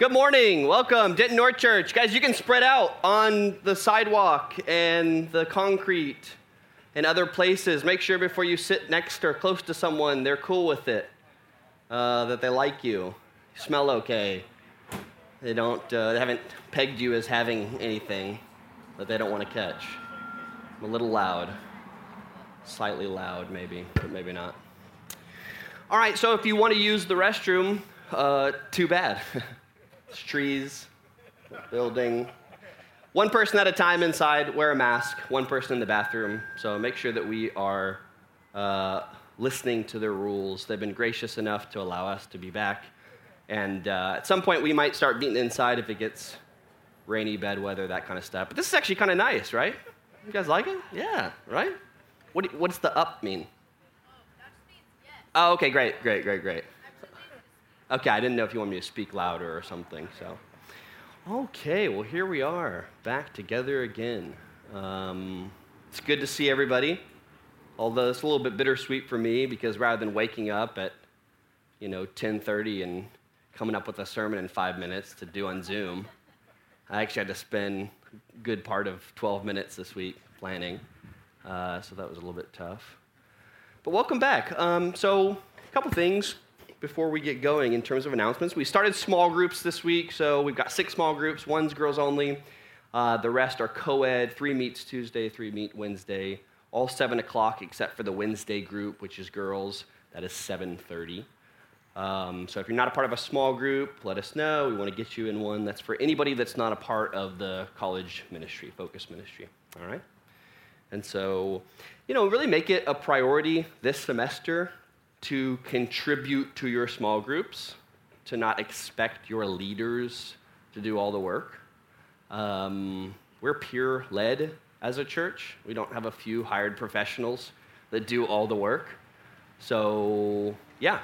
Good morning. Welcome, Denton North Church. Guys, you can spread out on the sidewalk and the concrete and other places. Make sure before you sit next or close to someone, they're cool with it, uh, that they like you, you smell okay. They don't, uh, they haven't pegged you as having anything that they don't want to catch. I'm a little loud, slightly loud, maybe, but maybe not. All right, so if you want to use the restroom, uh, too bad. It's trees, building. One person at a time inside, wear a mask, one person in the bathroom. So make sure that we are uh, listening to their rules. They've been gracious enough to allow us to be back. And uh, at some point, we might start meeting inside if it gets rainy, bad weather, that kind of stuff. But this is actually kind of nice, right? You guys like it? Yeah, right? What, what does the up mean? Oh, yes. oh, okay, great, great, great, great. Okay, I didn't know if you wanted me to speak louder or something. So, okay, well here we are, back together again. Um, it's good to see everybody. Although it's a little bit bittersweet for me because rather than waking up at, you know, 10:30 and coming up with a sermon in five minutes to do on Zoom, I actually had to spend a good part of 12 minutes this week planning. Uh, so that was a little bit tough. But welcome back. Um, so, a couple things before we get going in terms of announcements. We started small groups this week, so we've got six small groups. One's girls only. Uh, the rest are co-ed. Three meets Tuesday, three meet Wednesday. All seven o'clock except for the Wednesday group, which is girls. That is 7:30. Um, so if you're not a part of a small group, let us know. We want to get you in one. That's for anybody that's not a part of the college ministry, focus ministry. All right. And so, you know, really make it a priority this semester to contribute to your small groups, to not expect your leaders to do all the work. Um, we're peer led as a church. We don't have a few hired professionals that do all the work. So, yeah,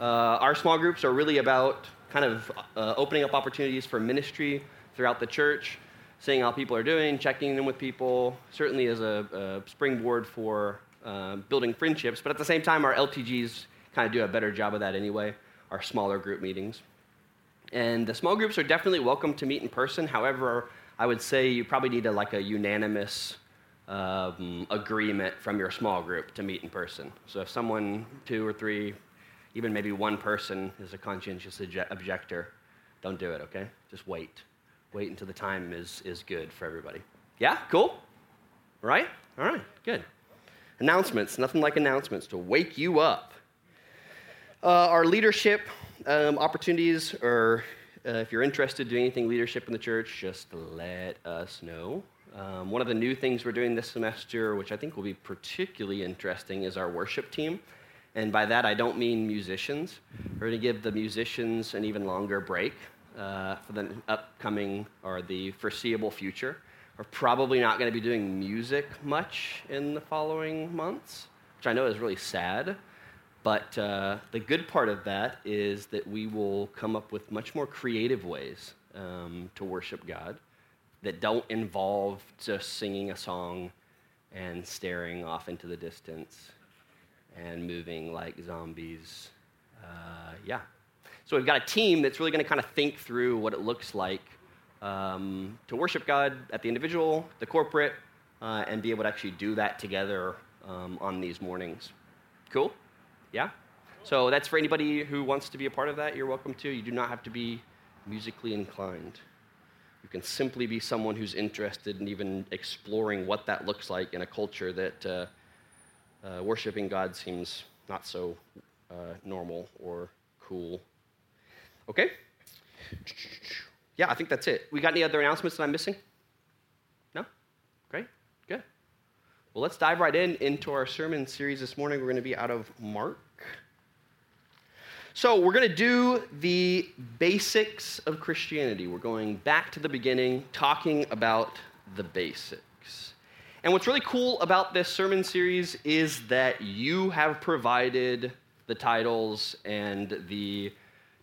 uh, our small groups are really about kind of uh, opening up opportunities for ministry throughout the church, seeing how people are doing, checking in with people, certainly as a, a springboard for uh, building friendships, but at the same time, our LTGs kind of do a better job of that anyway, our smaller group meetings. And the small groups are definitely welcome to meet in person. However, I would say you probably need a, like a unanimous um, agreement from your small group to meet in person. So if someone, two or three, even maybe one person is a conscientious objector, don't do it, okay? Just wait. Wait until the time is, is good for everybody. Yeah, cool? Right? All right, good. Announcements, nothing like announcements to wake you up. Uh, our leadership um, opportunities, or uh, if you're interested in doing anything leadership in the church, just let us know. Um, one of the new things we're doing this semester, which I think will be particularly interesting, is our worship team. And by that, I don't mean musicians. We're going to give the musicians an even longer break uh, for the upcoming or the foreseeable future. We're probably not going to be doing music much in the following months, which I know is really sad. But uh, the good part of that is that we will come up with much more creative ways um, to worship God that don't involve just singing a song and staring off into the distance and moving like zombies. Uh, yeah. So we've got a team that's really going to kind of think through what it looks like um, to worship God at the individual, the corporate, uh, and be able to actually do that together um, on these mornings. Cool? Yeah? So that's for anybody who wants to be a part of that, you're welcome to. You do not have to be musically inclined. You can simply be someone who's interested in even exploring what that looks like in a culture that uh, uh, worshiping God seems not so uh, normal or cool. Okay? Yeah, I think that's it. We got any other announcements that I'm missing? No? Great. Good. Well, let's dive right in into our sermon series this morning. We're going to be out of Mark. So, we're going to do the basics of Christianity. We're going back to the beginning, talking about the basics. And what's really cool about this sermon series is that you have provided the titles and the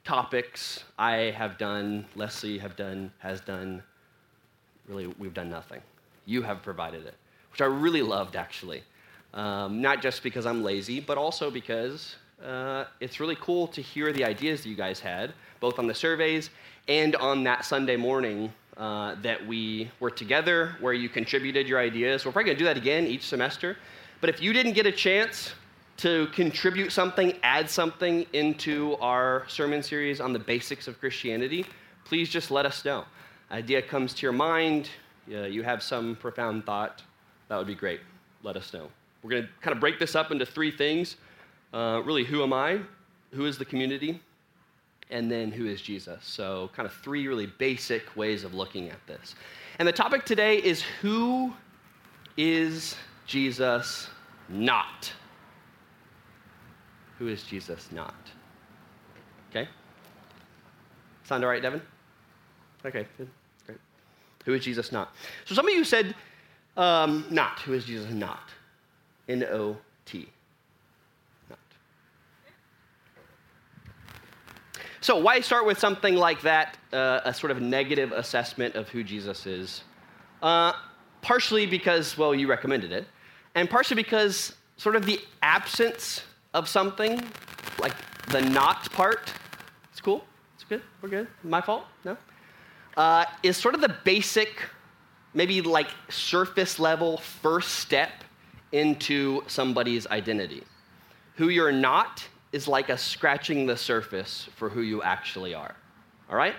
topics. I have done, Leslie have done, has done. Really, we've done nothing. You have provided it, which I really loved actually. Um, not just because I'm lazy, but also because Uh, it's really cool to hear the ideas that you guys had, both on the surveys and on that Sunday morning uh, that we were together, where you contributed your ideas. We're probably going to do that again each semester. But if you didn't get a chance to contribute something, add something into our sermon series on the basics of Christianity, please just let us know. Idea comes to your mind, you have some profound thought, that would be great. Let us know. We're going to kind of break this up into three things. Uh, really, who am I? Who is the community? And then who is Jesus? So, kind of three really basic ways of looking at this. And the topic today is who is Jesus not? Who is Jesus not? Okay? Sound all right, Devin? Okay, good. Great. Who is Jesus not? So some of you said, um, not. Who is Jesus not? N O T. Not. So, why start with something like that, uh, a sort of negative assessment of who Jesus is? Uh, partially because, well, you recommended it, and partially because sort of the absence of something, like the not part, it's cool, it's good, we're good. My fault? No? Uh, is sort of the basic, maybe like surface level first step into somebody's identity. Who you're not is like a scratching the surface for who you actually are. All right?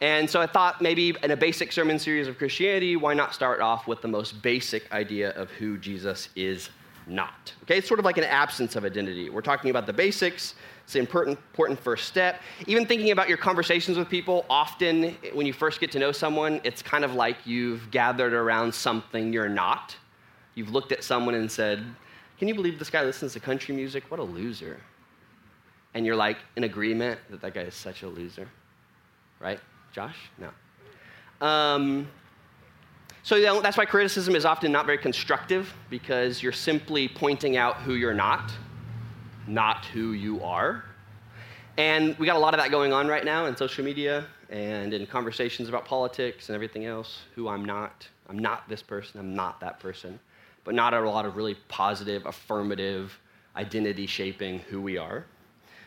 And so I thought maybe in a basic sermon series of Christianity, why not start off with the most basic idea of who Jesus is not? Okay, it's sort of like an absence of identity. We're talking about the basics, it's an important, important first step. Even thinking about your conversations with people, often when you first get to know someone, it's kind of like you've gathered around something you're not. You've looked at someone and said, Can you believe this guy listens to country music? What a loser. And you're like in agreement that that guy is such a loser. Right? Josh? No. Um, so that's why criticism is often not very constructive because you're simply pointing out who you're not, not who you are. And we got a lot of that going on right now in social media and in conversations about politics and everything else. Who I'm not. I'm not this person. I'm not that person but not a lot of really positive, affirmative identity shaping who we are.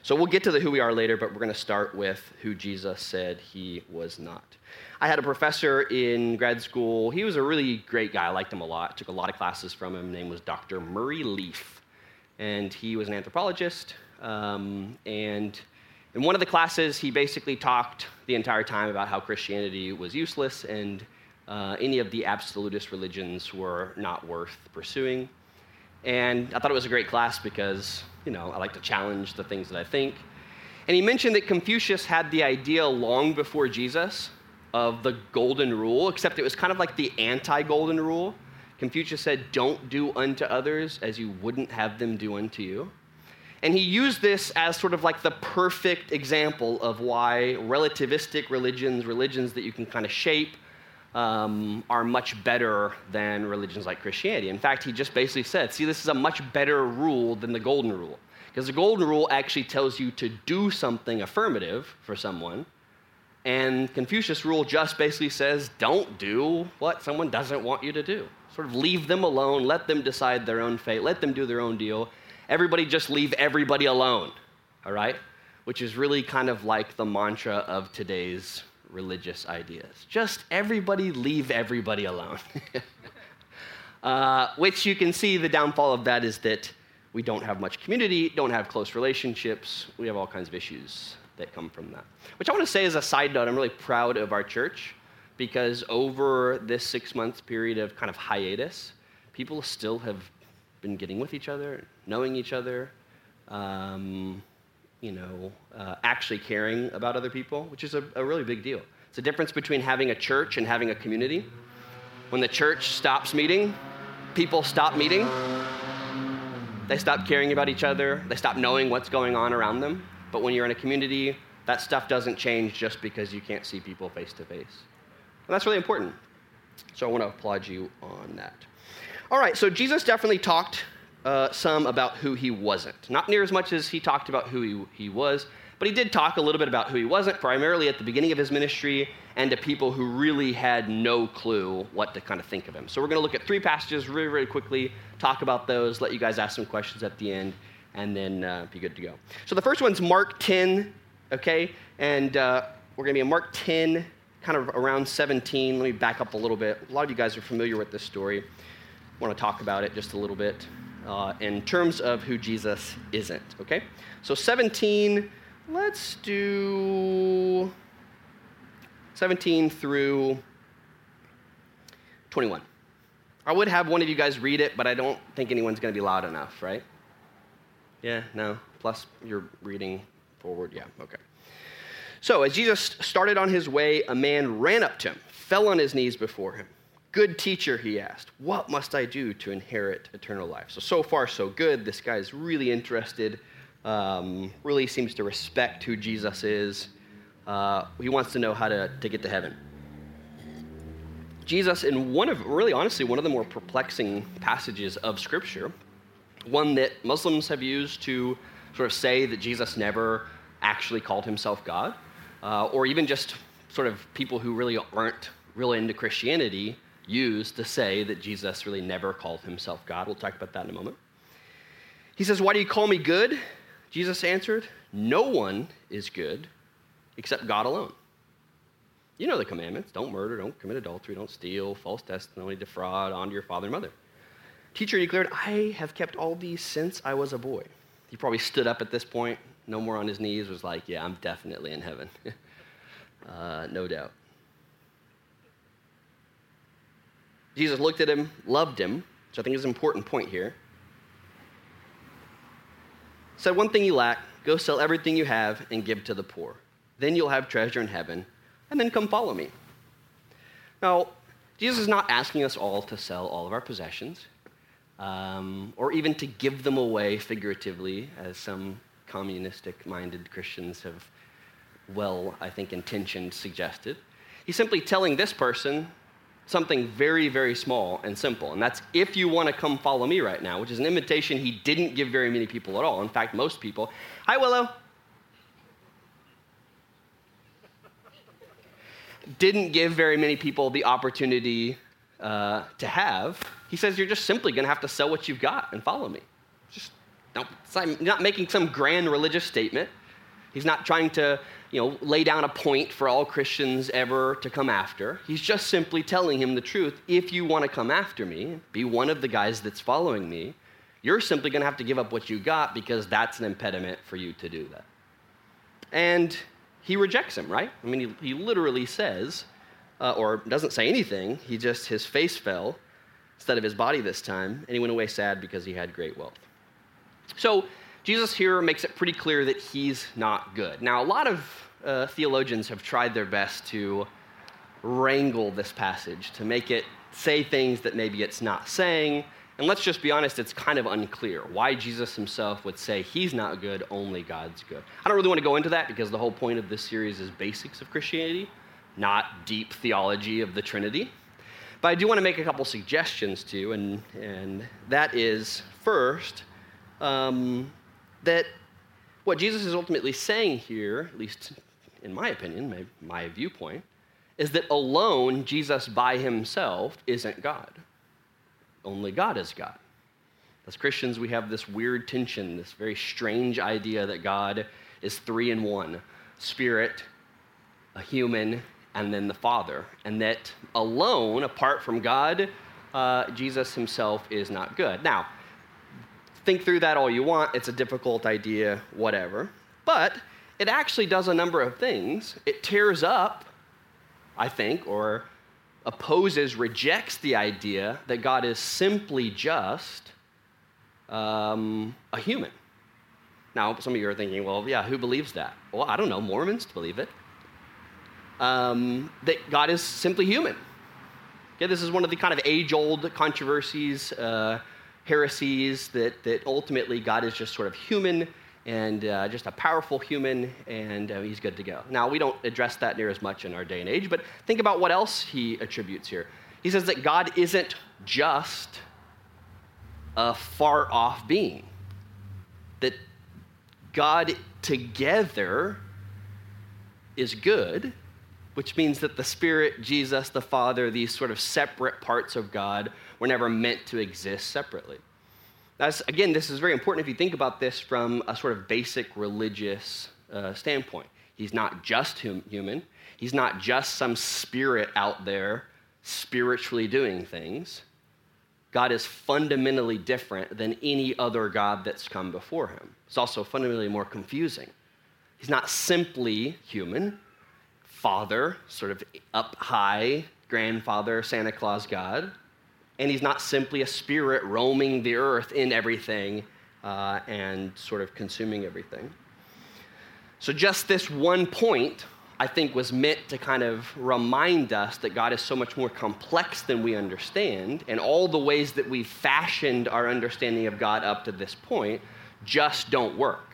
So we'll get to the who we are later, but we're going to start with who Jesus said he was not. I had a professor in grad school. He was a really great guy. I liked him a lot. Took a lot of classes from him. His name was Dr. Murray Leaf. And he was an anthropologist. Um, and in one of the classes, he basically talked the entire time about how Christianity was useless and uh, any of the absolutist religions were not worth pursuing. And I thought it was a great class because, you know, I like to challenge the things that I think. And he mentioned that Confucius had the idea long before Jesus of the golden rule, except it was kind of like the anti golden rule. Confucius said, Don't do unto others as you wouldn't have them do unto you. And he used this as sort of like the perfect example of why relativistic religions, religions that you can kind of shape, um, are much better than religions like Christianity. In fact, he just basically said, see, this is a much better rule than the golden rule. Because the golden rule actually tells you to do something affirmative for someone. And Confucius' rule just basically says, don't do what someone doesn't want you to do. Sort of leave them alone, let them decide their own fate, let them do their own deal. Everybody just leave everybody alone, all right? Which is really kind of like the mantra of today's religious ideas. Just everybody leave everybody alone. uh, which you can see the downfall of that is that we don't have much community, don't have close relationships, we have all kinds of issues that come from that. Which I want to say as a side note, I'm really proud of our church because over this six month period of kind of hiatus, people still have been getting with each other, knowing each other. Um, you know, uh, actually caring about other people, which is a, a really big deal. It's a difference between having a church and having a community. When the church stops meeting, people stop meeting. They stop caring about each other. They stop knowing what's going on around them. But when you're in a community, that stuff doesn't change just because you can't see people face to face. And that's really important. So I want to applaud you on that. All right, so Jesus definitely talked uh, some about who he wasn't. Not near as much as he talked about who he, he was, but he did talk a little bit about who he wasn't, primarily at the beginning of his ministry and to people who really had no clue what to kind of think of him. So we're going to look at three passages really, really quickly, talk about those, let you guys ask some questions at the end, and then uh, be good to go. So the first one's Mark 10, okay? And uh, we're going to be in Mark 10, kind of around 17. Let me back up a little bit. A lot of you guys are familiar with this story. I want to talk about it just a little bit uh, in terms of who Jesus isn't, okay? So 17, let's do 17 through 21. I would have one of you guys read it, but I don't think anyone's going to be loud enough, right? Yeah, no. Plus, you're reading forward. Yeah, okay. So, as Jesus started on his way, a man ran up to him, fell on his knees before him. Good teacher, he asked, what must I do to inherit eternal life? So, so far, so good. This guy is really interested, um, really seems to respect who Jesus is. Uh, he wants to know how to, to get to heaven. Jesus, in one of, really honestly, one of the more perplexing passages of Scripture, one that Muslims have used to sort of say that Jesus never actually called himself God, uh, or even just sort of people who really aren't really into Christianity use to say that Jesus really never called himself God. We'll talk about that in a moment. He says, Why do you call me good? Jesus answered, No one is good except God alone. You know the commandments don't murder, don't commit adultery, don't steal, false testimony, defraud, honor your father and mother. Teacher declared, I have kept all these since I was a boy. He probably stood up at this point, no more on his knees, was like, Yeah, I'm definitely in heaven. uh, no doubt. Jesus looked at him, loved him, which I think is an important point here. Said, One thing you lack go sell everything you have and give to the poor. Then you'll have treasure in heaven and then come follow me. Now, Jesus is not asking us all to sell all of our possessions um, or even to give them away figuratively, as some communistic minded Christians have well, I think, intentioned suggested. He's simply telling this person something very, very small and simple. And that's if you want to come follow me right now, which is an invitation he didn't give very many people at all. In fact, most people, hi, Willow. didn't give very many people the opportunity uh, to have. He says, You're just simply going to have to sell what you've got and follow me. Just don't, not making some grand religious statement. He's not trying to you know, lay down a point for all Christians ever to come after. He's just simply telling him the truth. If you want to come after me, be one of the guys that's following me, you're simply going to have to give up what you got because that's an impediment for you to do that. And he rejects him, right? I mean, he, he literally says, uh, or doesn't say anything, he just, his face fell instead of his body this time, and he went away sad because he had great wealth. So, Jesus here makes it pretty clear that he's not good. Now, a lot of uh, theologians have tried their best to wrangle this passage, to make it say things that maybe it's not saying, and let's just be honest, it's kind of unclear why Jesus himself would say he's not good, only God's good. I don't really want to go into that because the whole point of this series is basics of Christianity, not deep theology of the Trinity. But I do want to make a couple suggestions too, and, and that is first, um, that what Jesus is ultimately saying here, at least in my opinion, my, my viewpoint, is that alone Jesus by himself isn't God only God is God. As Christians, we have this weird tension, this very strange idea that God is three in one spirit, a human, and then the Father. And that alone, apart from God, uh, Jesus himself is not good. Now, think through that all you want. It's a difficult idea, whatever. But it actually does a number of things. It tears up, I think, or opposes, rejects the idea that God is simply just um, a human. Now, some of you are thinking, well, yeah, who believes that? Well, I don't know. Mormons believe it. Um, that God is simply human. Okay, this is one of the kind of age old controversies, uh, heresies, that, that ultimately God is just sort of human and uh, just a powerful human, and uh, he's good to go. Now, we don't address that near as much in our day and age, but think about what else he attributes here. He says that God isn't just a far off being, that God together is good, which means that the Spirit, Jesus, the Father, these sort of separate parts of God were never meant to exist separately. That's, again, this is very important if you think about this from a sort of basic religious uh, standpoint. He's not just hum- human, he's not just some spirit out there spiritually doing things. God is fundamentally different than any other God that's come before him. It's also fundamentally more confusing. He's not simply human, father, sort of up high, grandfather, Santa Claus God. And he's not simply a spirit roaming the earth in everything uh, and sort of consuming everything. So, just this one point, I think, was meant to kind of remind us that God is so much more complex than we understand, and all the ways that we've fashioned our understanding of God up to this point just don't work.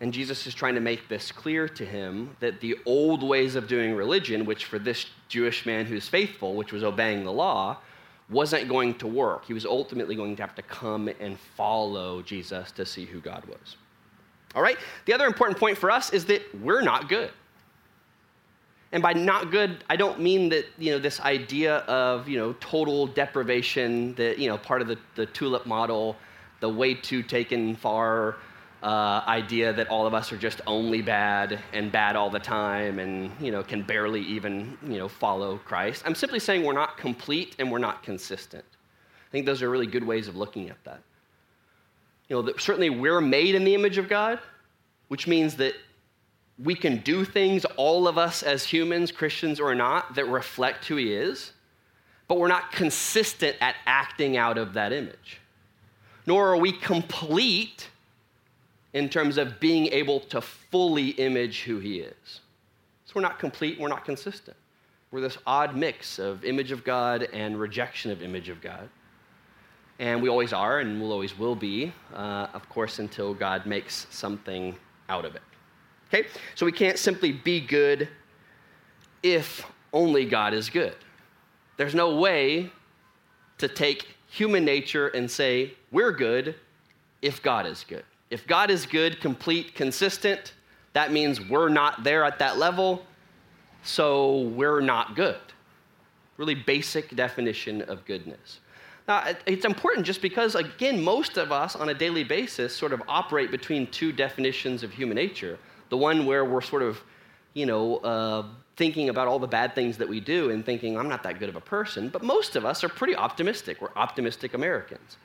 And Jesus is trying to make this clear to him that the old ways of doing religion, which for this Jewish man who's faithful, which was obeying the law, wasn't going to work. He was ultimately going to have to come and follow Jesus to see who God was. All right? The other important point for us is that we're not good. And by not good, I don't mean that, you know, this idea of, you know, total deprivation, that, you know, part of the, the tulip model, the way too taken far uh, idea that all of us are just only bad and bad all the time and you know can barely even you know follow Christ. I'm simply saying we're not complete and we're not consistent. I think those are really good ways of looking at that. You know, that certainly we're made in the image of God, which means that we can do things, all of us as humans, Christians or not, that reflect who He is, but we're not consistent at acting out of that image. Nor are we complete in terms of being able to fully image who he is. So we're not complete, we're not consistent. We're this odd mix of image of God and rejection of image of God. And we always are and will always will be, uh, of course, until God makes something out of it. Okay? So we can't simply be good if only God is good. There's no way to take human nature and say, we're good if God is good. If God is good, complete, consistent, that means we're not there at that level, so we're not good. Really basic definition of goodness. Now, it's important just because, again, most of us on a daily basis sort of operate between two definitions of human nature. The one where we're sort of, you know, uh, thinking about all the bad things that we do and thinking, I'm not that good of a person. But most of us are pretty optimistic. We're optimistic Americans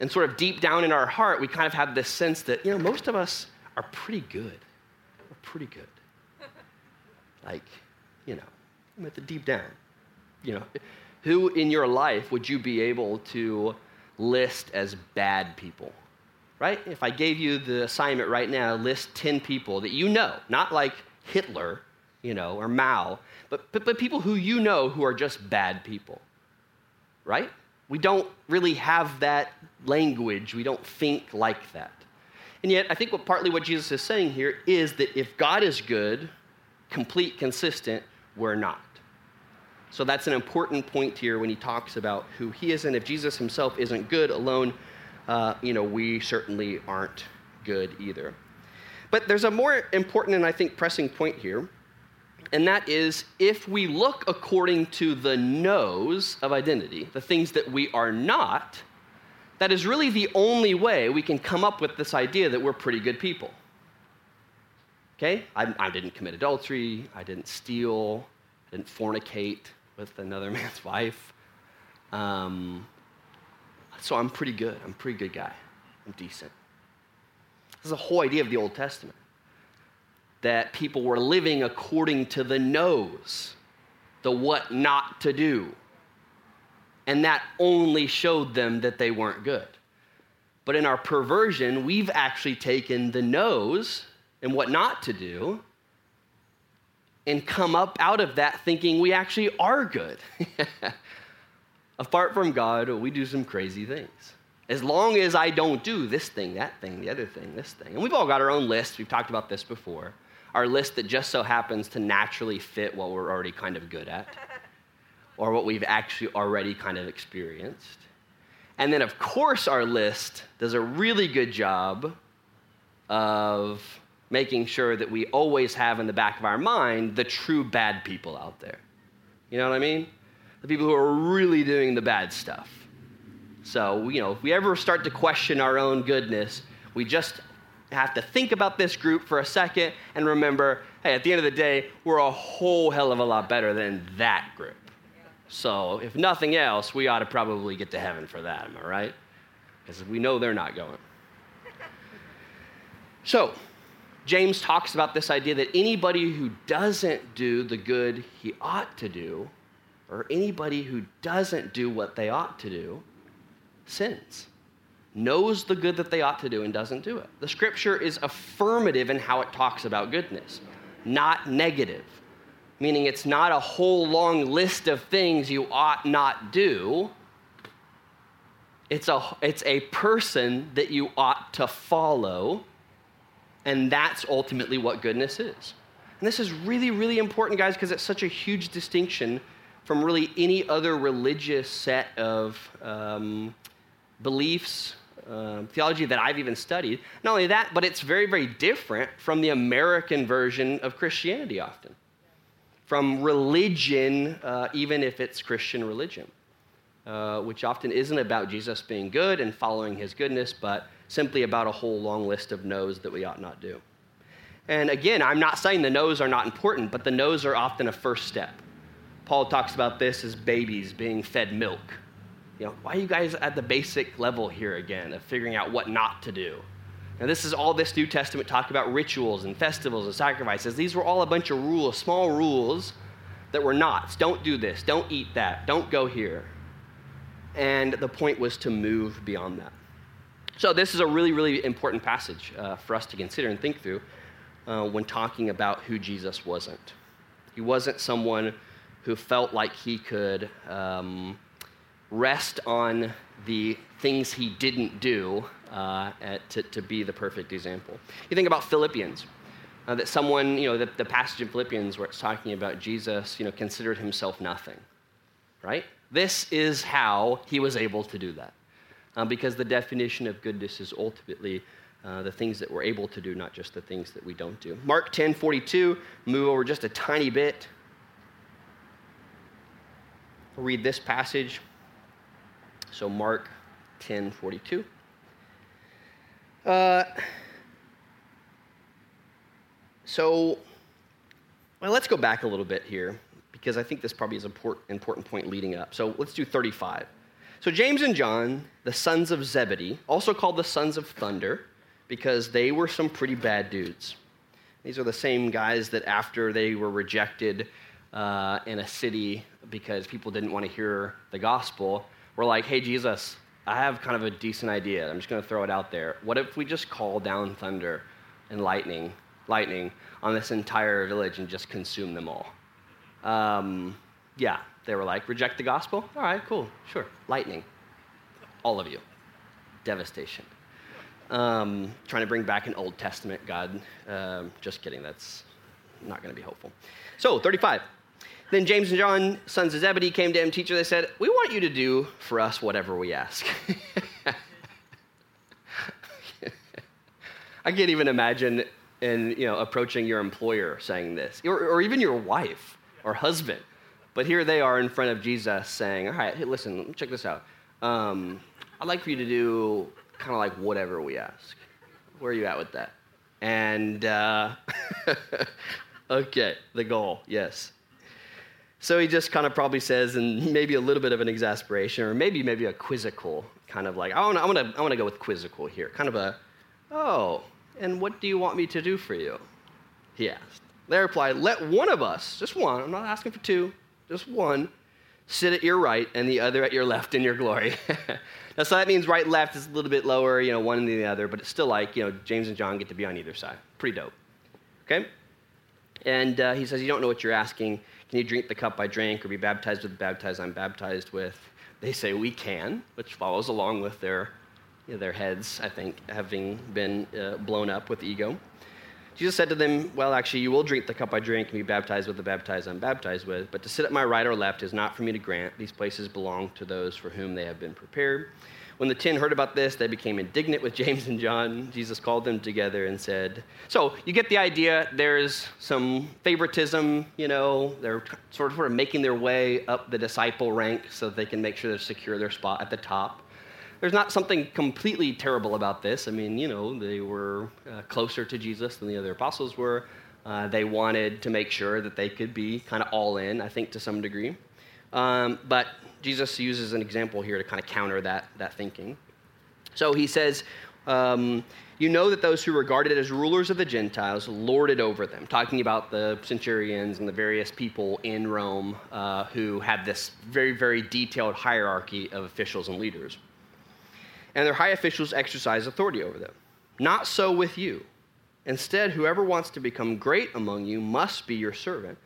and sort of deep down in our heart, we kind of have this sense that, you know, most of us are pretty good. We're pretty good. like, you know, I'm at the deep down. You know, who in your life would you be able to list as bad people? Right? If I gave you the assignment right now, list 10 people that you know, not like Hitler, you know, or Mao, but, but, but people who you know who are just bad people. Right? We don't really have that language. We don't think like that. And yet, I think what partly what Jesus is saying here is that if God is good, complete, consistent, we're not. So that's an important point here when he talks about who he is. And if Jesus himself isn't good alone, uh, you know, we certainly aren't good either. But there's a more important and I think pressing point here and that is if we look according to the no's of identity, the things that we are not, that is really the only way we can come up with this idea that we're pretty good people. Okay? I, I didn't commit adultery, I didn't steal, I didn't fornicate with another man's wife. Um, so I'm pretty good. I'm a pretty good guy. I'm decent. This is the whole idea of the Old Testament that people were living according to the no's, the what not to do. And that only showed them that they weren't good. But in our perversion, we've actually taken the no's and what not to do and come up out of that thinking we actually are good. Apart from God, we do some crazy things. As long as I don't do this thing, that thing, the other thing, this thing. And we've all got our own lists. We've talked about this before our list that just so happens to naturally fit what we're already kind of good at or what we've actually already kind of experienced. And then, of course, our list does a really good job of making sure that we always have in the back of our mind the true bad people out there. You know what I mean? The people who are really doing the bad stuff. So, you know, if we ever start to question our own goodness, we just have to think about this group for a second and remember hey, at the end of the day, we're a whole hell of a lot better than that group. So, if nothing else, we ought to probably get to heaven for that, am I right? Because we know they're not going. So, James talks about this idea that anybody who doesn't do the good he ought to do, or anybody who doesn't do what they ought to do, sins. Knows the good that they ought to do and doesn't do it. The scripture is affirmative in how it talks about goodness, not negative, meaning it's not a whole long list of things you ought not do. It's a, it's a person that you ought to follow and that's ultimately what goodness is. And this is really, really important, guys, because it's such a huge distinction from really any other religious set of um, beliefs, uh, theology that I've even studied. Not only that, but it's very, very different from the American version of Christianity often, from religion, uh, even if it's Christian religion, uh, which often isn't about Jesus being good and following his goodness, but simply about a whole long list of no's that we ought not do. And again, I'm not saying the no's are not important, but the no's are often a first step. Paul talks about this as babies being fed milk. You know, why are you guys at the basic level here again of figuring out what not to do? Now, this is all this New Testament talk about rituals and festivals and sacrifices. These were all a bunch of rules, small rules that were not. Don't do this. Don't eat that. Don't go here. And the point was to move beyond that. So, this is a really, really important passage uh, for us to consider and think through uh, when talking about who Jesus wasn't. He wasn't someone who felt like he could um, rest on the things he didn't do uh, at, to, to be the perfect example. You think about Philippians. Uh, that someone, you know, the, the passage in Philippians where it's talking about Jesus, you know, considered himself nothing, right? This is how he was able to do that um, because the definition of goodness is ultimately uh, the things that we're able to do, not just the things that we don't do. Mark 10 42, move over just a tiny bit. Read this passage. So, Mark 10 42. Uh, so, well, let's go back a little bit here because I think this probably is an important, important point leading up. So, let's do 35. So, James and John, the sons of Zebedee, also called the sons of thunder, because they were some pretty bad dudes. These are the same guys that, after they were rejected uh, in a city because people didn't want to hear the gospel, were like, hey, Jesus, I have kind of a decent idea. I'm just going to throw it out there. What if we just call down thunder and lightning, lightning on this entire village and just consume them all? Um, yeah, they were like, reject the gospel? All right, cool, sure. Lightning. All of you. Devastation. Um, trying to bring back an Old Testament God. Um, just kidding, that's not going to be helpful. So, 35. Then James and John, sons of Zebedee, came to him, teacher. They said, We want you to do for us whatever we ask. I can't even imagine in, you know, approaching your employer saying this, or, or even your wife or husband. But here they are in front of Jesus saying, All right, hey, listen, check this out. Um, I'd like for you to do kind of like whatever we ask. Where are you at with that? And, uh, okay, the goal, yes. So he just kind of probably says, and maybe a little bit of an exasperation, or maybe maybe a quizzical kind of like, I want to I wanna, I wanna go with quizzical here. Kind of a, oh, and what do you want me to do for you? He asked. They replied, let one of us, just one, I'm not asking for two, just one, sit at your right and the other at your left in your glory. now, so that means right, left is a little bit lower, you know, one and the other, but it's still like, you know, James and John get to be on either side. Pretty dope. Okay? And uh, he says, You don't know what you're asking. Can you drink the cup I drank or be baptized with the baptized I'm baptized with? They say, We can, which follows along with their, you know, their heads, I think, having been uh, blown up with ego. Jesus said to them, Well, actually, you will drink the cup I drink and be baptized with the baptized I'm baptized with, but to sit at my right or left is not for me to grant. These places belong to those for whom they have been prepared. When the ten heard about this, they became indignant with James and John. Jesus called them together and said, So you get the idea. There's some favoritism, you know, they're sort of, sort of making their way up the disciple rank so that they can make sure they secure their spot at the top. there's not something completely terrible about this. I mean, you know, they were uh, closer to Jesus than the other apostles were. Uh, they wanted to make sure that they could be kind of all in, I think, to some degree. Um, but Jesus uses an example here to kind of counter that, that thinking. So he says, um, You know that those who regarded as rulers of the Gentiles lorded over them, talking about the centurions and the various people in Rome uh, who had this very, very detailed hierarchy of officials and leaders. And their high officials exercise authority over them. Not so with you. Instead, whoever wants to become great among you must be your servant,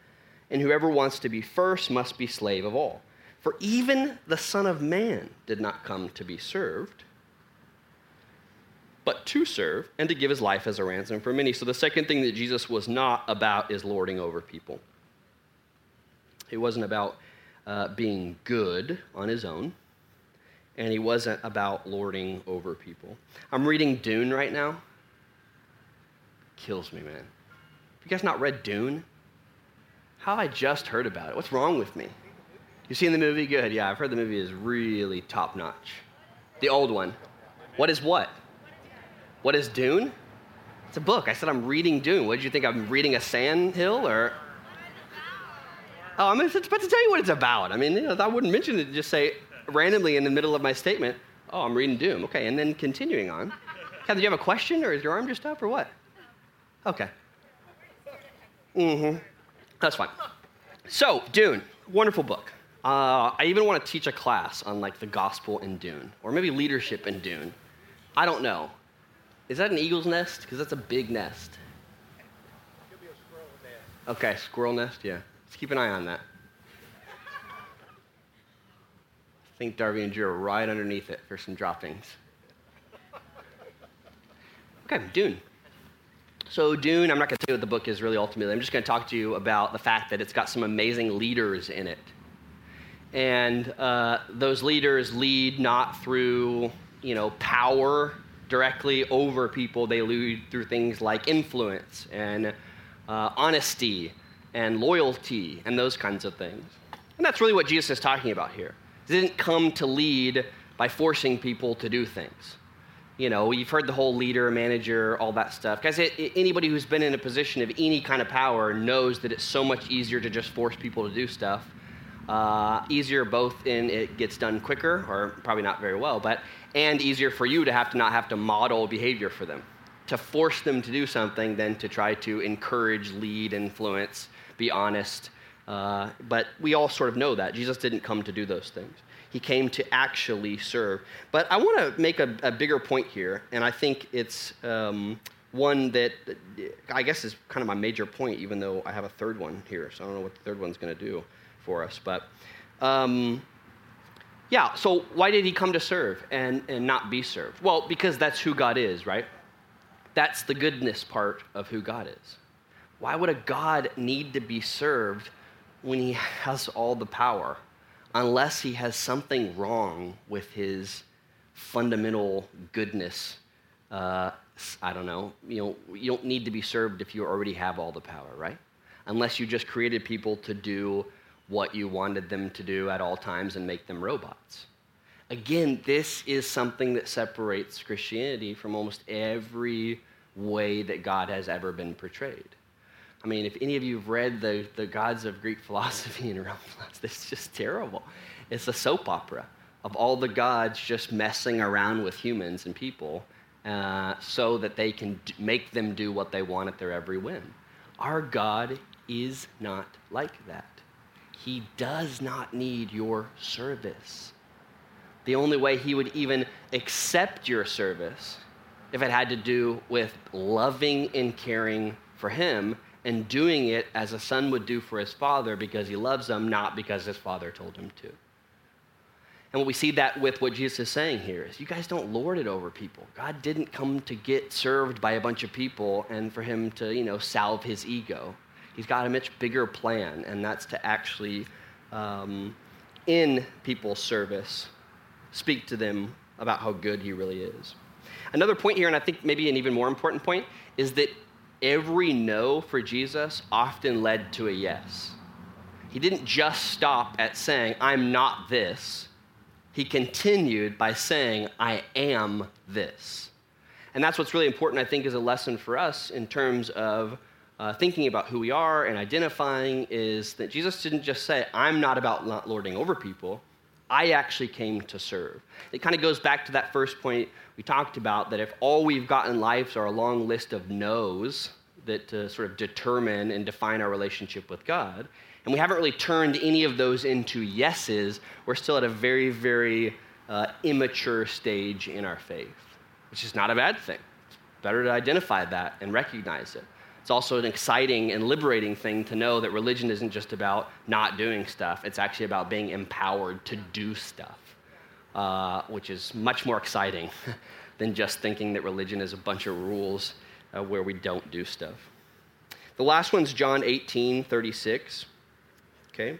and whoever wants to be first must be slave of all. For even the Son of Man did not come to be served, but to serve and to give his life as a ransom for many. So the second thing that Jesus was not about is lording over people. He wasn't about uh, being good on his own, and he wasn't about lording over people. I'm reading Dune right now kills me, man. You guys not read Dune? How I just heard about it. What's wrong with me? You seen the movie? Good. Yeah, I've heard the movie is really top notch. The old one. What is what? What is Dune? It's a book. I said I'm reading Dune. What did you think? I'm reading a sand hill or? Oh, I'm about to tell you what it's about. I mean, you know, I wouldn't mention it. Just say randomly in the middle of my statement, "Oh, I'm reading Dune." Okay, and then continuing on. Kathy, do you have a question, or is your arm just up, or what? Okay. Mm-hmm. That's fine. So, Dune, wonderful book. Uh, I even want to teach a class on like the gospel in Dune, or maybe leadership in Dune. I don't know. Is that an eagle's nest? Because that's a big nest. Squirrel nest. Okay, squirrel nest. Yeah, let's keep an eye on that. I think Darby and Drew are right underneath it for some droppings. Okay, Dune. So, Dune, I'm not going to tell you what the book is really ultimately. I'm just going to talk to you about the fact that it's got some amazing leaders in it. And uh, those leaders lead not through, you know, power directly over people. They lead through things like influence and uh, honesty and loyalty and those kinds of things. And that's really what Jesus is talking about here. He didn't come to lead by forcing people to do things. You know, you've heard the whole leader, manager, all that stuff. It, anybody who's been in a position of any kind of power knows that it's so much easier to just force people to do stuff. Uh, easier both in it gets done quicker, or probably not very well, but and easier for you to have to not have to model behavior for them, to force them to do something than to try to encourage, lead, influence, be honest. Uh, but we all sort of know that Jesus didn't come to do those things. He came to actually serve. But I want to make a, a, bigger point here, and I think it's um, one that I guess is kind of my major point, even though I have a third one here. So I don't know what the third one's going to do for us. But um, yeah, so why did he come to serve and, and not be served? Well, because that's who God is, right? That's the goodness part of who God is. Why would a God need to be served when he has all the power? unless he has something wrong with his fundamental goodness. Uh, I don't know. You know, you don't need to be served if you already have all the power, right? Unless you just created people to do what you wanted them to do at all times and make them robots. Again, this is something that separates Christianity from almost every way that God has ever been portrayed. I mean, if any of you have read the, the gods of Greek philosophy and Roman philosophy, it's just terrible. It's a soap opera of all the gods just messing around with humans and people uh, so that they can d- make them do what they want at their every whim. Our God is not like that. He does not need your service. The only way he would even accept your service if it had to do with loving and caring for him and doing it as a son would do for his father because he loves them, not because his father told him to. And we see that with what Jesus is saying here is you guys don't lord it over people. God didn't come to get served by a bunch of people and for him to, you know, salve his ego. He's got a much bigger plan, and that's to actually, um, in people's service, speak to them about how good he really is. Another point here, and I think maybe an even more important point, is that every no for Jesus often led to a yes. He didn't just stop at saying, I'm not this. he continued by saying, I am this. And that's what's really important, I think, is a lesson for us in terms of uh, thinking about who we are and identifying is that Jesus didn't just say, I'm not about lording over people. I actually came to serve. It kind of goes back to that first point we talked about that if all we've got in life are a long list of no's that uh, sort of determine and define our relationship with God, and we haven't really turned any of those into yeses, we're still at a very, very uh, immature stage in our faith, which is not a bad thing. It's better to identify that and recognize it. It's also an exciting and liberating thing to know that religion isn't just about not doing stuff, it's actually about being empowered to do stuff, uh, which is much more exciting than just thinking that religion is a bunch of rules uh, where we don't do stuff. The last one's John 18 36. Okay?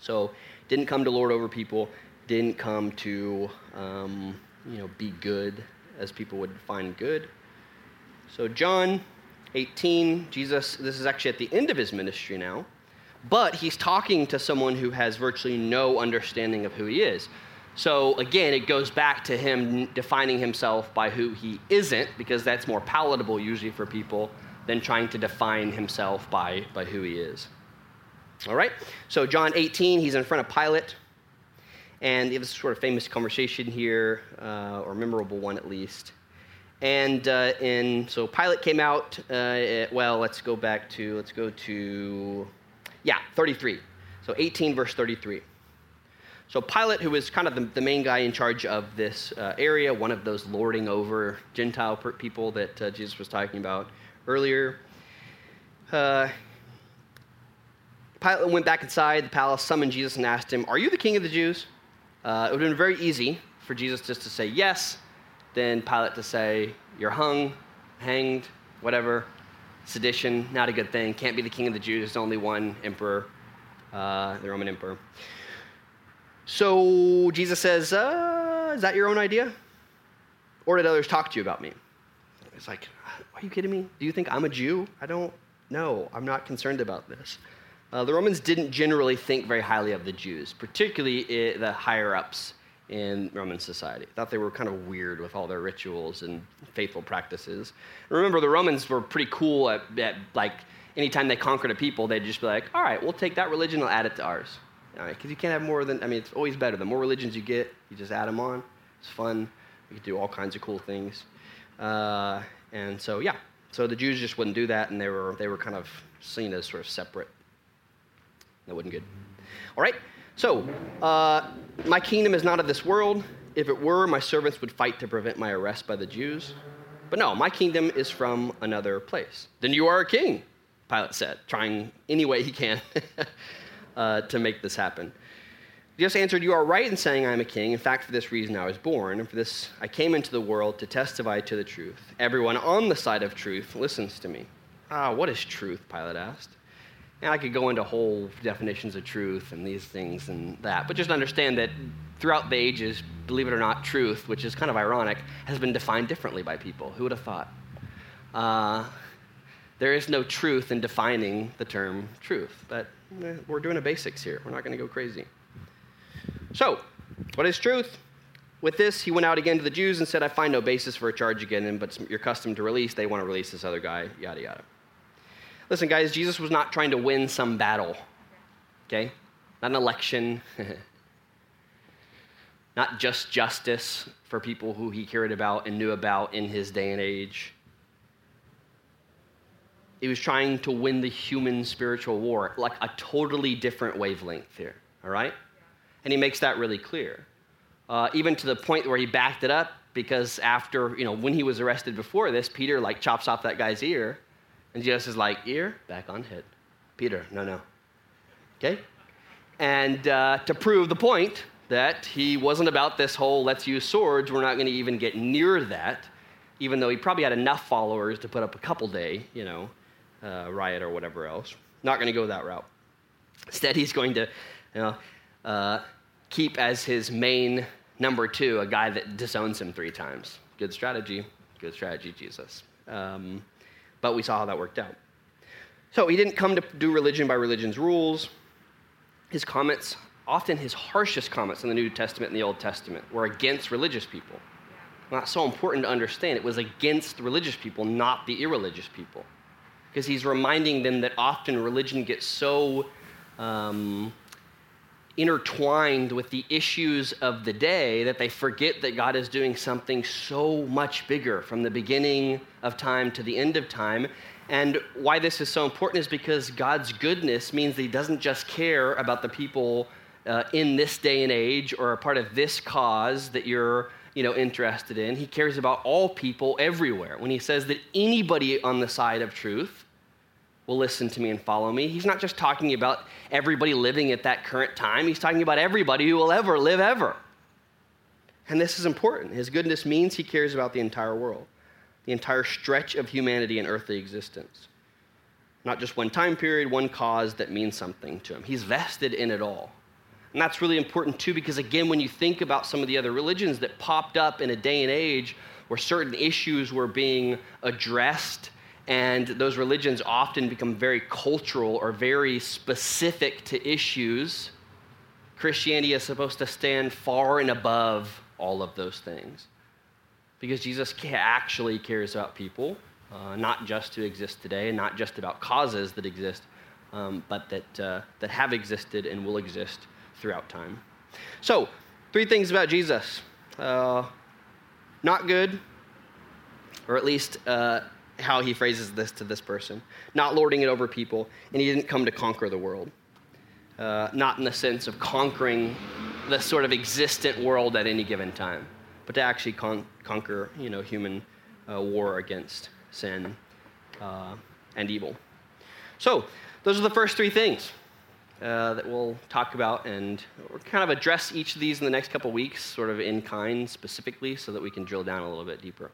So, didn't come to lord over people, didn't come to, um, you know, be good as people would find good. So, John 18, Jesus, this is actually at the end of his ministry now, but he's talking to someone who has virtually no understanding of who he is. So again, it goes back to him defining himself by who he isn't, because that's more palatable usually for people than trying to define himself by, by who he is. All right? So, John 18, he's in front of Pilate. And you have this sort of famous conversation here, uh, or memorable one at least. And uh, in, so Pilate came out, uh, well, let's go back to, let's go to, yeah, 33. So 18, verse 33. So Pilate, who was kind of the, the main guy in charge of this uh, area, one of those lording over Gentile people that uh, Jesus was talking about earlier, uh, Pilate went back inside the palace, summoned Jesus, and asked him, Are you the king of the Jews? Uh, it would have been very easy for Jesus just to say yes, then Pilate to say, You're hung, hanged, whatever. Sedition, not a good thing. Can't be the king of the Jews. There's only one emperor, uh, the Roman emperor. So Jesus says, uh, Is that your own idea? Or did others talk to you about me? It's like, Are you kidding me? Do you think I'm a Jew? I don't know. I'm not concerned about this. Uh, the Romans didn't generally think very highly of the Jews, particularly the higher ups in Roman society. Thought they were kind of weird with all their rituals and faithful practices. Remember, the Romans were pretty cool at, at, like anytime they conquered a people, they'd just be like, "All right, we'll take that religion and add it to ours." Because you can't have more than I mean, it's always better. The more religions you get, you just add them on. It's fun. You can do all kinds of cool things. Uh, and so, yeah. So the Jews just wouldn't do that, and they were they were kind of seen as sort of separate. That wasn't good. All right. So, uh, my kingdom is not of this world. If it were, my servants would fight to prevent my arrest by the Jews. But no, my kingdom is from another place. Then you are a king, Pilate said, trying any way he can uh, to make this happen. Jesus answered, You are right in saying I am a king. In fact, for this reason I was born, and for this I came into the world to testify to the truth. Everyone on the side of truth listens to me. Ah, what is truth? Pilate asked. And I could go into whole definitions of truth and these things and that, but just understand that throughout the ages, believe it or not, truth, which is kind of ironic, has been defined differently by people. Who would have thought? Uh, there is no truth in defining the term truth, but eh, we're doing a basics here. We're not going to go crazy. So, what is truth? With this, he went out again to the Jews and said, I find no basis for a charge against him, but your custom to release, they want to release this other guy, yada, yada. Listen, guys, Jesus was not trying to win some battle, okay? Not an election, not just justice for people who he cared about and knew about in his day and age. He was trying to win the human spiritual war, like a totally different wavelength here, all right? And he makes that really clear. Uh, even to the point where he backed it up because after, you know, when he was arrested before this, Peter like chops off that guy's ear and Jesus is like, ear, back on head. Peter, no, no. Okay? And uh, to prove the point that he wasn't about this whole let's use swords, we're not going to even get near that, even though he probably had enough followers to put up a couple day, you know, uh, riot or whatever else. Not going to go that route. Instead, he's going to, you know, uh, keep as his main number two a guy that disowns him three times. Good strategy. Good strategy, Jesus. Um, but we saw how that worked out. So he didn't come to do religion by religion's rules. His comments often his harshest comments in the New Testament and the Old Testament were against religious people. That's so important to understand. It was against religious people, not the irreligious people. Because he's reminding them that often religion gets so um, intertwined with the issues of the day that they forget that God is doing something so much bigger from the beginning of time to the end of time. And why this is so important is because God's goodness means that He doesn't just care about the people uh, in this day and age or a part of this cause that you're you know, interested in. He cares about all people everywhere. When He says that anybody on the side of truth will listen to me and follow me, He's not just talking about everybody living at that current time, He's talking about everybody who will ever live ever. And this is important. His goodness means He cares about the entire world the entire stretch of humanity and earthly existence. Not just one time period, one cause that means something to him. He's vested in it all. And that's really important too, because again, when you think about some of the other religions that popped up in a day and age where certain issues were being addressed, and those religions often become very cultural or very specific to issues, Christianity is supposed to stand far and above all of those things. Because Jesus actually cares about people, uh, not just to exist today, and not just about causes that exist, um, but that, uh, that have existed and will exist throughout time. So, three things about Jesus. Uh, not good, or at least uh, how he phrases this to this person, not lording it over people, and he didn't come to conquer the world. Uh, not in the sense of conquering the sort of existent world at any given time but to actually con- conquer, you know, human uh, war against sin uh, and evil. So, those are the first three things uh, that we'll talk about, and we'll kind of address each of these in the next couple weeks, sort of in kind specifically, so that we can drill down a little bit deeper.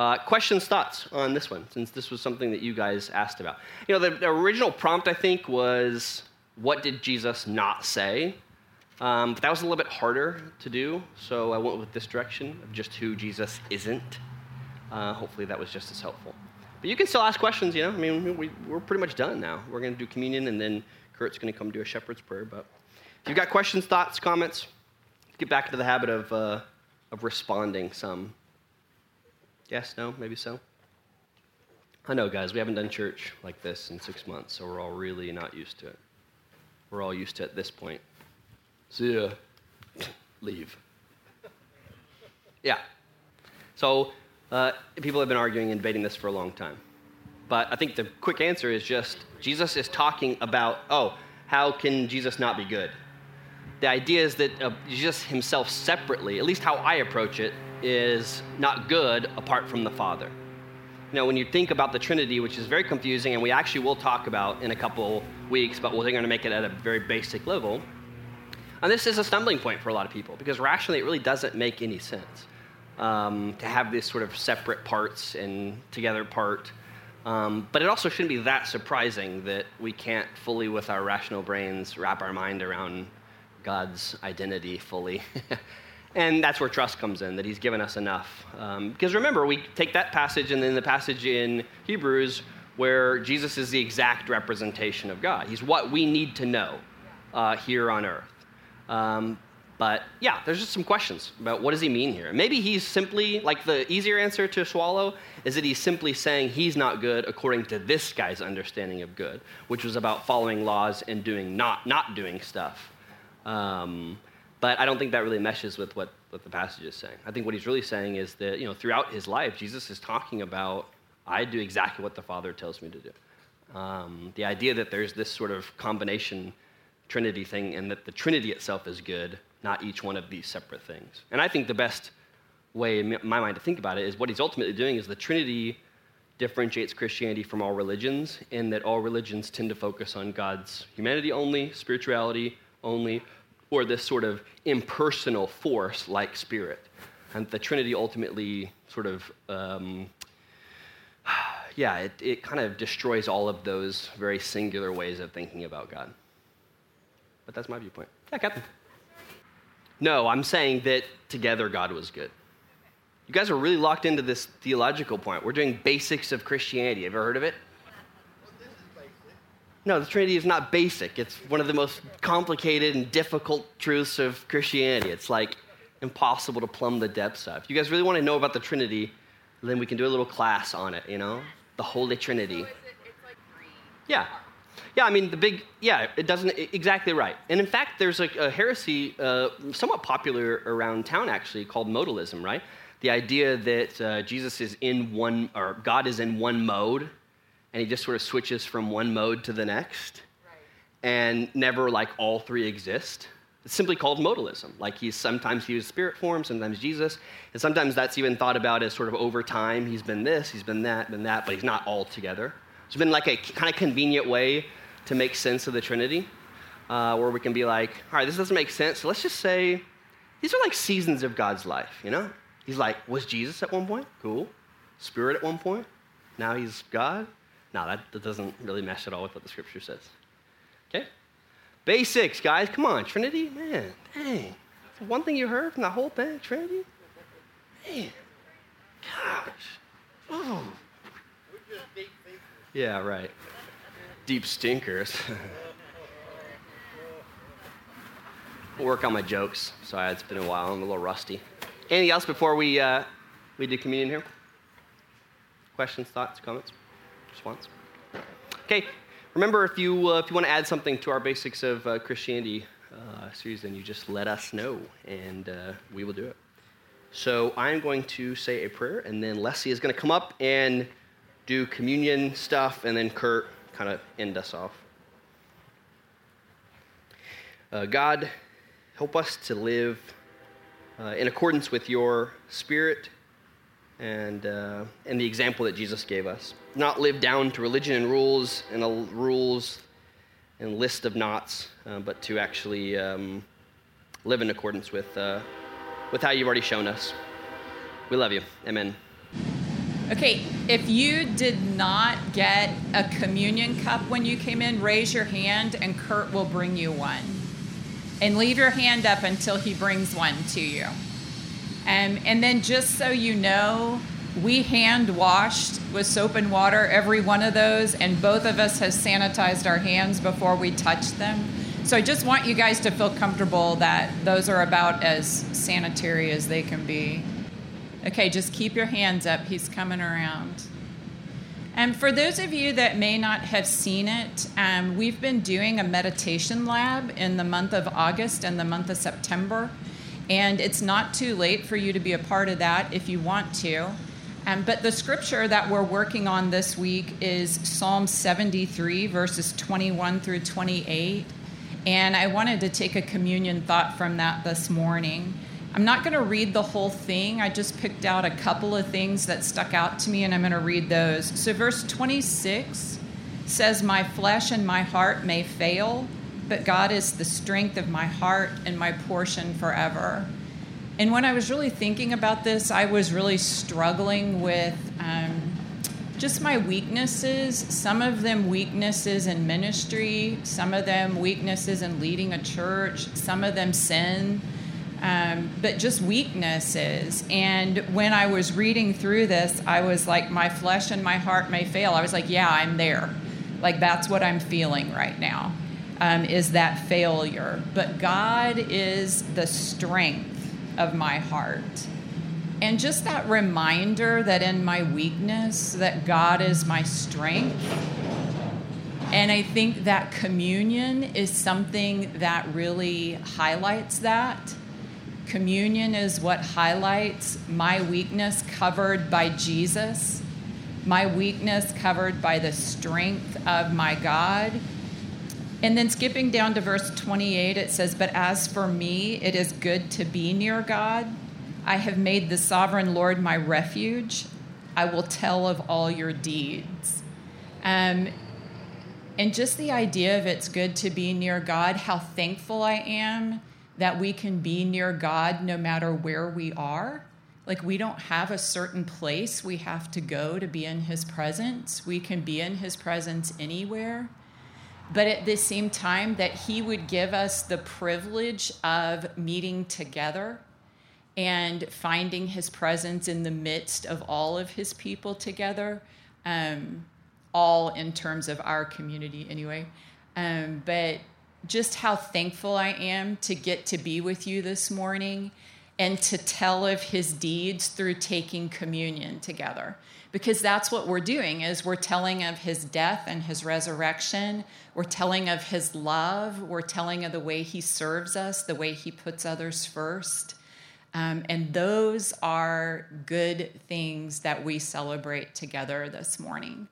Uh, questions, thoughts on this one, since this was something that you guys asked about. You know, the, the original prompt, I think, was what did Jesus not say? Um, but that was a little bit harder to do, so I went with this direction of just who Jesus isn't. Uh, hopefully, that was just as helpful. But you can still ask questions, you know. I mean, we, are pretty much done now. We're going to do communion, and then Kurt's going to come do a shepherd's prayer. But if you've got questions, thoughts, comments, get back into the habit of, uh, of responding some. Yes, no, maybe so. I know, guys, we haven't done church like this in six months, so we're all really not used to it. We're all used to it at this point. See ya. Leave. Yeah. So uh, people have been arguing and debating this for a long time. But I think the quick answer is just Jesus is talking about, oh, how can Jesus not be good? The idea is that uh, Jesus himself separately, at least how I approach it, is not good apart from the Father. Know, when you think about the Trinity, which is very confusing, and we actually will talk about in a couple weeks, but we're going to make it at a very basic level and this is a stumbling point for a lot of people because rationally it really doesn't make any sense um, to have these sort of separate parts and together part. Um, but it also shouldn't be that surprising that we can't fully, with our rational brains, wrap our mind around God's identity fully. and that's where trust comes in, that He's given us enough. Um, because remember, we take that passage and then the passage in Hebrews where Jesus is the exact representation of God. He's what we need to know uh, here on earth. Um, but yeah, there's just some questions about what does he mean here. Maybe he's simply, like the easier answer to swallow is that he's simply saying he's not good according to this guy's understanding of good, which was about following laws and doing not, not doing stuff. Um, but I don't think that really meshes with what, what the passage is saying. I think what he's really saying is that, you know, throughout his life, Jesus is talking about, I do exactly what the Father tells me to do. Um, the idea that there's this sort of combination Trinity thing and that the Trinity itself is good, not each one of these separate things. And I think the best way in my mind to think about it is what he's ultimately doing is the Trinity differentiates Christianity from all religions in that all religions tend to focus on God's humanity only, spirituality only, or this sort of impersonal force like spirit. And the Trinity ultimately sort of, um, yeah, it, it kind of destroys all of those very singular ways of thinking about God. But that's my viewpoint. Yeah, Captain. No, I'm saying that together God was good. You guys are really locked into this theological point. We're doing basics of Christianity. Have you ever heard of it? Well, this is basic. No, the Trinity is not basic. It's one of the most complicated and difficult truths of Christianity. It's like impossible to plumb the depths of. If you guys really want to know about the Trinity, then we can do a little class on it, you know? The Holy Trinity. Yeah. Yeah, I mean, the big, yeah, it doesn't, exactly right. And in fact, there's a, a heresy uh, somewhat popular around town actually called modalism, right? The idea that uh, Jesus is in one, or God is in one mode, and he just sort of switches from one mode to the next, right. and never like all three exist. It's simply called modalism. Like he's sometimes he spirit form, sometimes Jesus, and sometimes that's even thought about as sort of over time. He's been this, he's been that, been that, but he's not all together. It's been like a kind of convenient way to make sense of the Trinity, uh, where we can be like, all right, this doesn't make sense. So let's just say these are like seasons of God's life, you know? He's like, was Jesus at one point? Cool. Spirit at one point? Now he's God? No, that, that doesn't really mesh at all with what the scripture says. Okay? Basics, guys. Come on. Trinity? Man, dang. One thing you heard from the whole thing, Trinity? Man. Gosh. Oh. Yeah, right. Deep stinkers. I'll work on my jokes. Sorry, it's been a while. I'm a little rusty. Anything else before we, uh, we do communion here? Questions, thoughts, comments, response? Okay. Remember, if you, uh, if you want to add something to our basics of uh, Christianity uh, series, then you just let us know, and uh, we will do it. So I'm going to say a prayer, and then Leslie is going to come up and do communion stuff, and then Kurt kind of end us off. Uh, God, help us to live uh, in accordance with your spirit and, uh, and the example that Jesus gave us. Not live down to religion and rules and rules and list of knots, uh, but to actually um, live in accordance with, uh, with how you've already shown us. We love you. Amen. Okay, if you did not get a communion cup when you came in, raise your hand and Kurt will bring you one. And leave your hand up until he brings one to you. Um, and then, just so you know, we hand washed with soap and water every one of those, and both of us has sanitized our hands before we touch them. So I just want you guys to feel comfortable that those are about as sanitary as they can be. Okay, just keep your hands up. He's coming around. And for those of you that may not have seen it, um, we've been doing a meditation lab in the month of August and the month of September. And it's not too late for you to be a part of that if you want to. Um, but the scripture that we're working on this week is Psalm 73, verses 21 through 28. And I wanted to take a communion thought from that this morning. I'm not going to read the whole thing. I just picked out a couple of things that stuck out to me, and I'm going to read those. So, verse 26 says, My flesh and my heart may fail, but God is the strength of my heart and my portion forever. And when I was really thinking about this, I was really struggling with um, just my weaknesses. Some of them weaknesses in ministry, some of them weaknesses in leading a church, some of them sin um, but just weaknesses. And when I was reading through this, I was like, my flesh and my heart may fail. I was like, yeah, I'm there. Like, that's what I'm feeling right now, um, is that failure. But God is the strength of my heart. And just that reminder that in my weakness, that God is my strength. And I think that communion is something that really highlights that Communion is what highlights my weakness covered by Jesus, my weakness covered by the strength of my God. And then skipping down to verse 28, it says, But as for me, it is good to be near God. I have made the sovereign Lord my refuge. I will tell of all your deeds. Um, and just the idea of it's good to be near God, how thankful I am that we can be near God no matter where we are. Like, we don't have a certain place we have to go to be in His presence. We can be in His presence anywhere. But at the same time, that He would give us the privilege of meeting together and finding His presence in the midst of all of His people together. Um, all in terms of our community anyway. Um, but just how thankful I am to get to be with you this morning and to tell of his deeds through taking communion together because that's what we're doing is we're telling of his death and his resurrection we're telling of his love. We're telling of the way he serves us the way he puts others first. Um, and those are good things that we celebrate together this morning.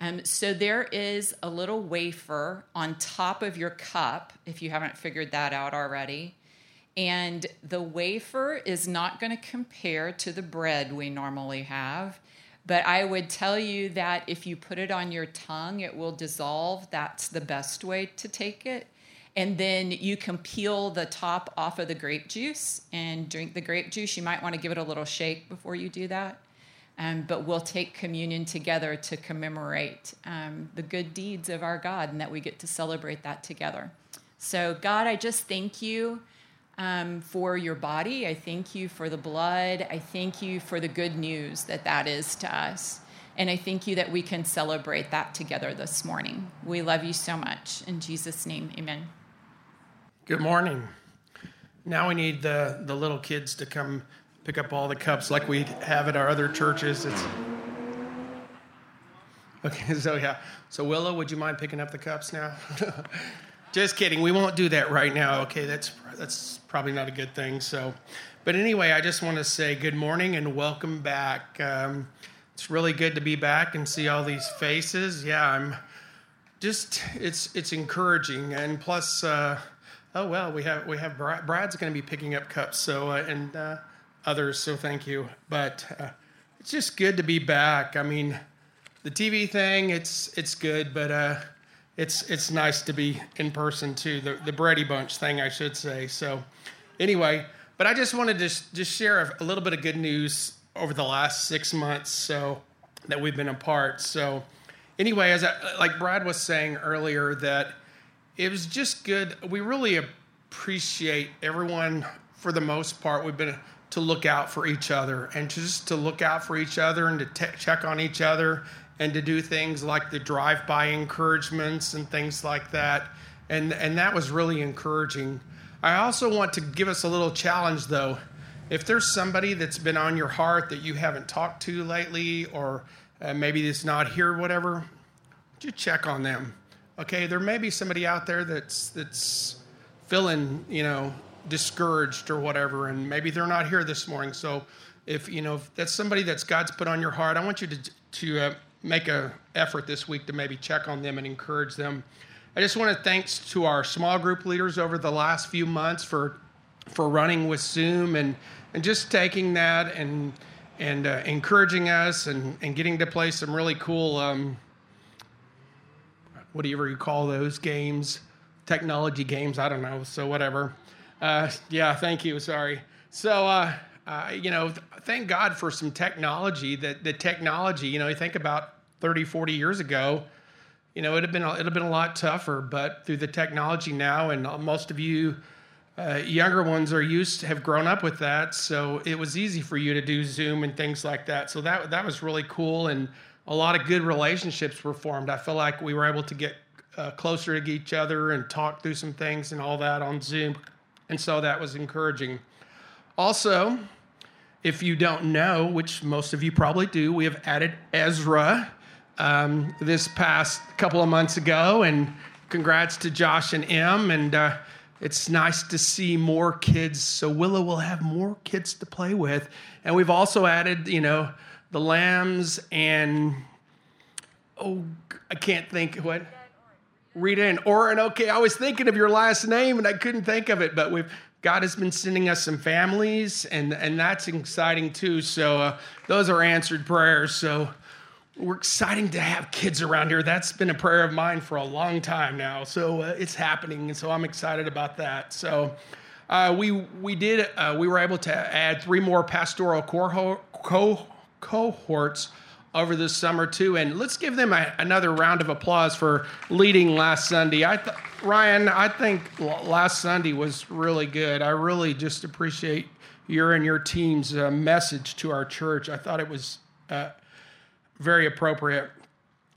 Um, so there is a little wafer on top of your cup if you haven't figured that out already. And the wafer is not going to compare to the bread we normally have but I would tell you that if you put it on your tongue, it will dissolve. That's the best way to take it. And then you can peel the top off of the grape juice and drink the grape juice. You might want to give it a little shake before you do that. Um, but we'll take communion together to commemorate um, the good deeds of our God and that we get to celebrate that together. So, God, I just thank you um, for your body. I thank you for the blood. I thank you for the good news that that is to us. And I thank you that we can celebrate that together this morning. We love you so much. In Jesus' name, amen. Good morning. Now we need the, the little kids to come pick up all the cups like we have at our other churches. It's Okay, so yeah. So Willow, would you mind picking up the cups now? Just kidding. We won't do that right now. Okay, that's that's probably not a good thing. So, but anyway, I just want to say good morning and welcome back. Um, it's really good to be back and see all these faces. Yeah, I'm just it's it's encouraging and plus, uh, oh well, we have we have Brad, Brad's going to be picking up cups. So uh, and uh, others. So thank you. But uh, it's just good to be back. I mean, the TV thing, it's it's good, but uh, it's it's nice to be in person too. The the Brady Bunch thing, I should say. So, anyway, but I just wanted to just share a, little bit of good news over the last six months, so that we've been apart. So, anyway, as I, like Brad was saying earlier, that it was just good. We really appreciate everyone for the most part. We've been to look out for each other and just to look out for each other and to te- check on each other and to do things like the drive-by encouragements and things like that. And, and that was really encouraging. I also want to give us a little challenge though. If there's somebody that's been on your heart that you haven't talked to lately, or uh, maybe that's not here, whatever, just check on them. Okay, there may be somebody out there that's that's feeling, you know, discouraged or whatever, and maybe they're not here this morning. So, if you know if that's somebody that's God's put on your heart, I want you to to uh, make an effort this week to maybe check on them and encourage them. I just want to thanks to our small group leaders over the last few months for for running with Zoom and and just taking that and and uh, encouraging us and and getting to play some really cool um, whatever you call those games, technology games. I don't know. So whatever. Uh, yeah, thank you. Sorry. So. Uh, uh, you know, thank God for some technology. That the technology, you know, you think about 30, 40 years ago, you know, it'd have been it'd have been a lot tougher. But through the technology now, and most of you uh, younger ones are used have grown up with that, so it was easy for you to do Zoom and things like that. So that that was really cool, and a lot of good relationships were formed. I feel like we were able to get uh, closer to each other and talk through some things and all that on Zoom, and so that was encouraging. Also, if you don't know, which most of you probably do, we have added Ezra um, this past couple of months ago, and congrats to Josh and Em. And uh, it's nice to see more kids. So Willow will have more kids to play with, and we've also added, you know, the lambs and oh, I can't think what. Rita and Oren. Okay, I was thinking of your last name and I couldn't think of it, but we've God has been sending us some families, and, and that's exciting too. So, uh, those are answered prayers. So, we're exciting to have kids around here. That's been a prayer of mine for a long time now. So, uh, it's happening. And so, I'm excited about that. So, uh, we, we did, uh, we were able to add three more pastoral cohorts over this summer too. And let's give them a, another round of applause for leading last Sunday. I th- Ryan, I think last Sunday was really good. I really just appreciate your and your team's uh, message to our church. I thought it was uh, very appropriate.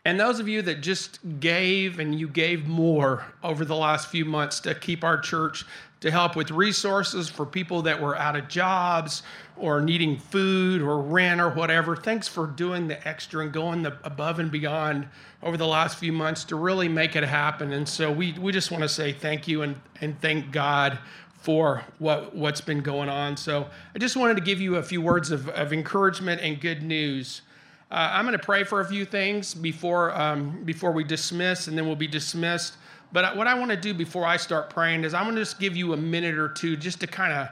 And those of you that just gave and you gave more over the last few months to keep our church to help with resources for people that were out of jobs or needing food or rent or whatever. Thanks for doing the extra and going the above and beyond over the last few months to really make it happen. And so we, we just want to say thank you and, and thank God for what, what's been going on. So I just wanted to give you a few words of, of encouragement and good news. Uh, I'm going to pray for a few things before, um, before we dismiss, and then we'll be dismissed. But what I want to do before I start praying is I'm going to just give you a minute or two just to kind of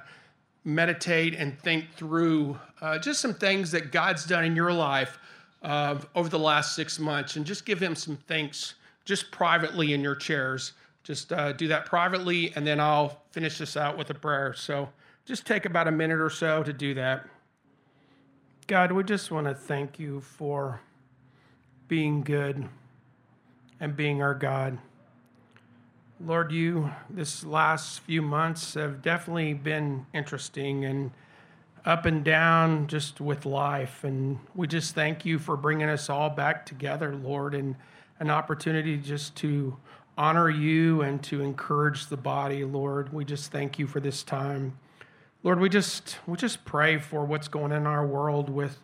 meditate and think through uh, just some things that God's done in your life uh, over the last six months and just give Him some thanks just privately in your chairs. Just uh, do that privately, and then I'll finish this out with a prayer. So just take about a minute or so to do that. God, we just want to thank you for being good and being our God. Lord, you, this last few months have definitely been interesting and up and down just with life. And we just thank you for bringing us all back together, Lord, and an opportunity just to honor you and to encourage the body, Lord. We just thank you for this time. Lord, we just we just pray for what's going on in our world with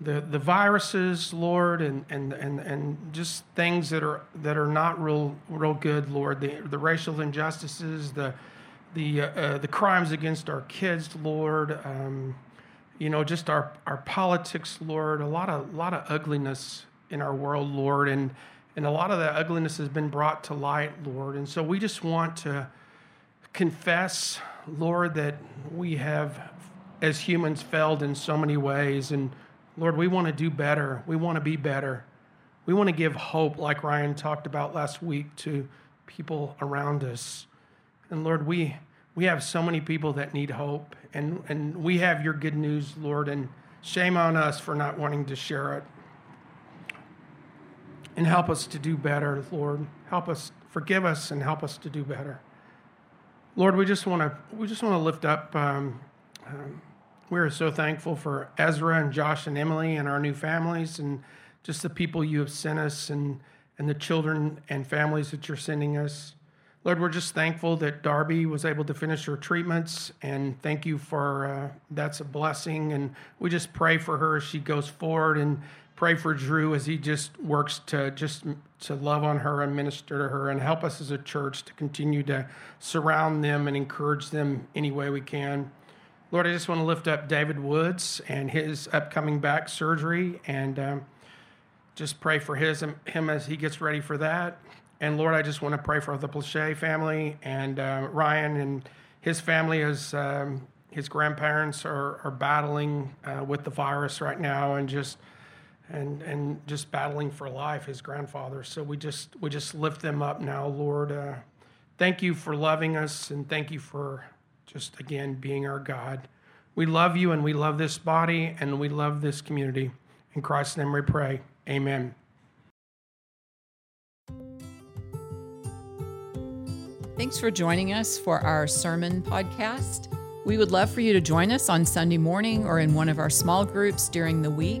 the, the viruses, Lord, and, and, and, and just things that are that are not real real good, Lord. The, the racial injustices, the the uh, uh, the crimes against our kids, Lord. Um, you know, just our our politics, Lord. A lot of lot of ugliness in our world, Lord, and and a lot of that ugliness has been brought to light, Lord. And so we just want to confess, Lord, that we have, as humans, failed in so many ways and Lord, we want to do better. We want to be better. We want to give hope, like Ryan talked about last week, to people around us. And Lord, we, we have so many people that need hope, and, and we have your good news, Lord, and shame on us for not wanting to share it. And help us to do better, Lord. Help us, forgive us, and help us to do better. Lord, we just want to we just want to lift up um, um, we are so thankful for Ezra and Josh and Emily and our new families and just the people you have sent us and, and the children and families that you're sending us. Lord, we're just thankful that Darby was able to finish her treatments, and thank you for uh, that's a blessing. And we just pray for her as she goes forward, and pray for Drew as he just works to just to love on her and minister to her, and help us as a church to continue to surround them and encourage them any way we can. Lord, I just want to lift up David Woods and his upcoming back surgery and um, just pray for his him as he gets ready for that. And Lord, I just want to pray for the Plache family and uh, Ryan and his family as um, his grandparents are, are battling uh, with the virus right now and just and and just battling for life. His grandfather. So we just we just lift them up now, Lord. Uh, thank you for loving us and thank you for just again being our God. We love you and we love this body and we love this community. In Christ's name we pray. Amen. Thanks for joining us for our sermon podcast. We would love for you to join us on Sunday morning or in one of our small groups during the week.